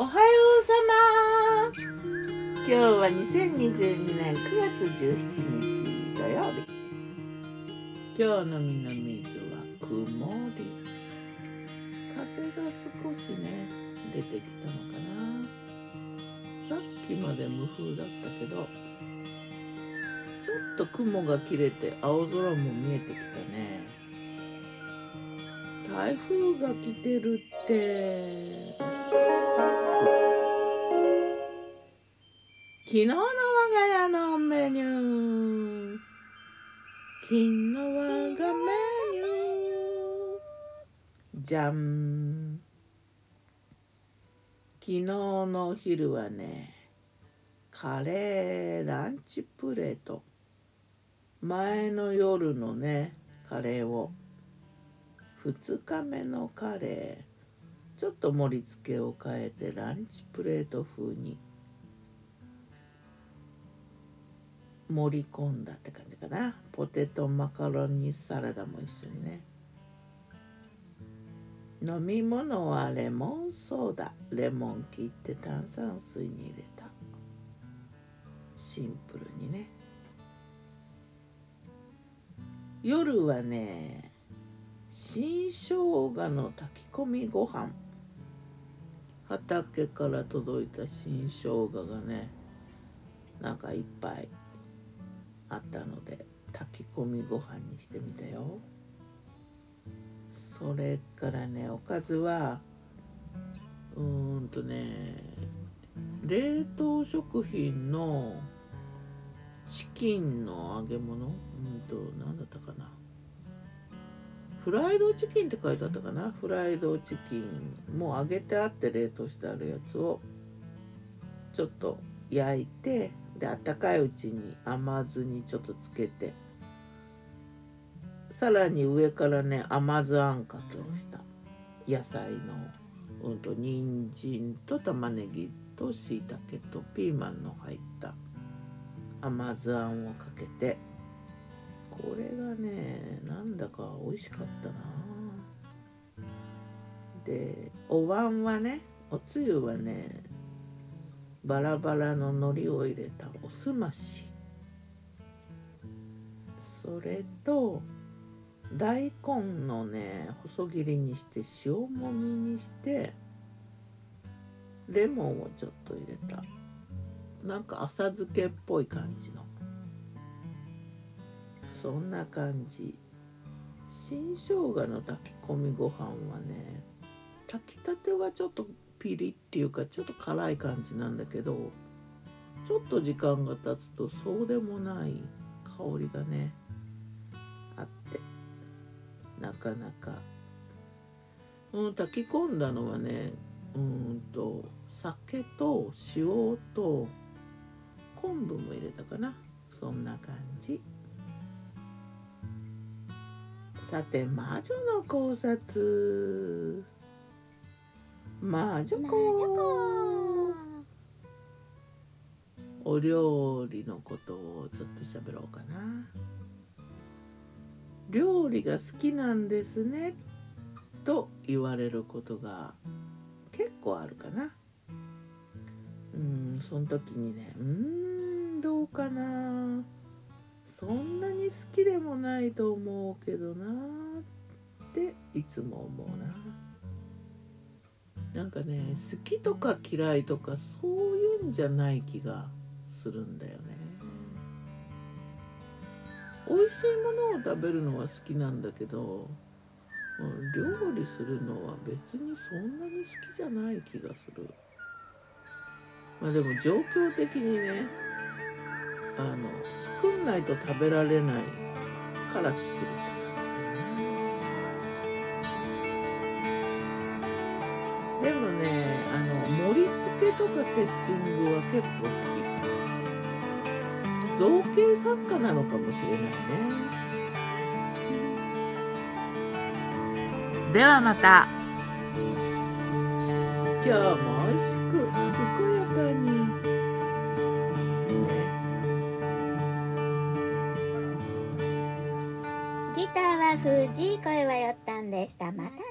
おはようさま。今日は2022年9月17日土曜日。今日の南伊豆は曇り。風が少しね出てきたのかな。さっきまで無風だったけどちょっと雲が切れて青空も見えてきたね。台風が来てるって。昨日の我が家のメニュー。昨日我がメニュー。じゃん昨日のお昼はねカレーランチプレート。前の夜のねカレーを。2日目のカレー。ちょっと盛り付けを変えてランチプレート風に。盛り込んだって感じかな。ポテトマカロニサラダも一緒にね。飲み物はレモンソーダ。レモン切って炭酸水に入れた。シンプルにね。夜はね新生姜の炊き込みご飯。畑から届いた新生姜がねなんかいっぱい。あったので炊き込みご飯にしてみたよ。それからねおかずはうーんとね冷凍食品のチキンの揚げ物？うんと何だったかな？フライドチキンって書いてあったかな？フライドチキンもう揚げてあって冷凍してあるやつをちょっと焼いてであったかいうちに甘酢にちょっとつけてさらに上からね甘酢あんかけをした野菜のうんと人参と玉ねぎとしいたけとピーマンの入った甘酢あんをかけてこれがねなんだか美味しかったな。でお椀はねおつゆはねバラバラの海苔を入れたおすまし。それと大根のね細切りにして塩もみにしてレモンをちょっと入れた。なんか浅漬けっぽい感じの。そんな感じ。新生姜の炊き込みご飯はね炊きたてはちょっとピリっていうかちょっと辛い感じなんだけどちょっと時間が経つとそうでもない香りがねあってなかなか。うん炊き込んだのはねうんと酒と塩と昆布も入れたかな。そんな感じ。さて魔女の考察。魔女子お料理のことをちょっと喋ろうかな。料理が好きなんですね。と言われることが結構あるかな。うんその時にねうんどうかな。そんなに好きでもないと思うけどなっていつも思うな。なんかね好きとか嫌いとかそういうんじゃない気がするんだよね。美味しいものを食べるのは好きなんだけど料理するのは別にそんなに好きじゃない気がする。まあでも状況的にねあの作んないと食べられないから作るとかセッティングは結構好き。造形作家なのかもしれないね。ではまた。今日も美味しく健やかに。ギターは藤井声はよったんでした。また。ね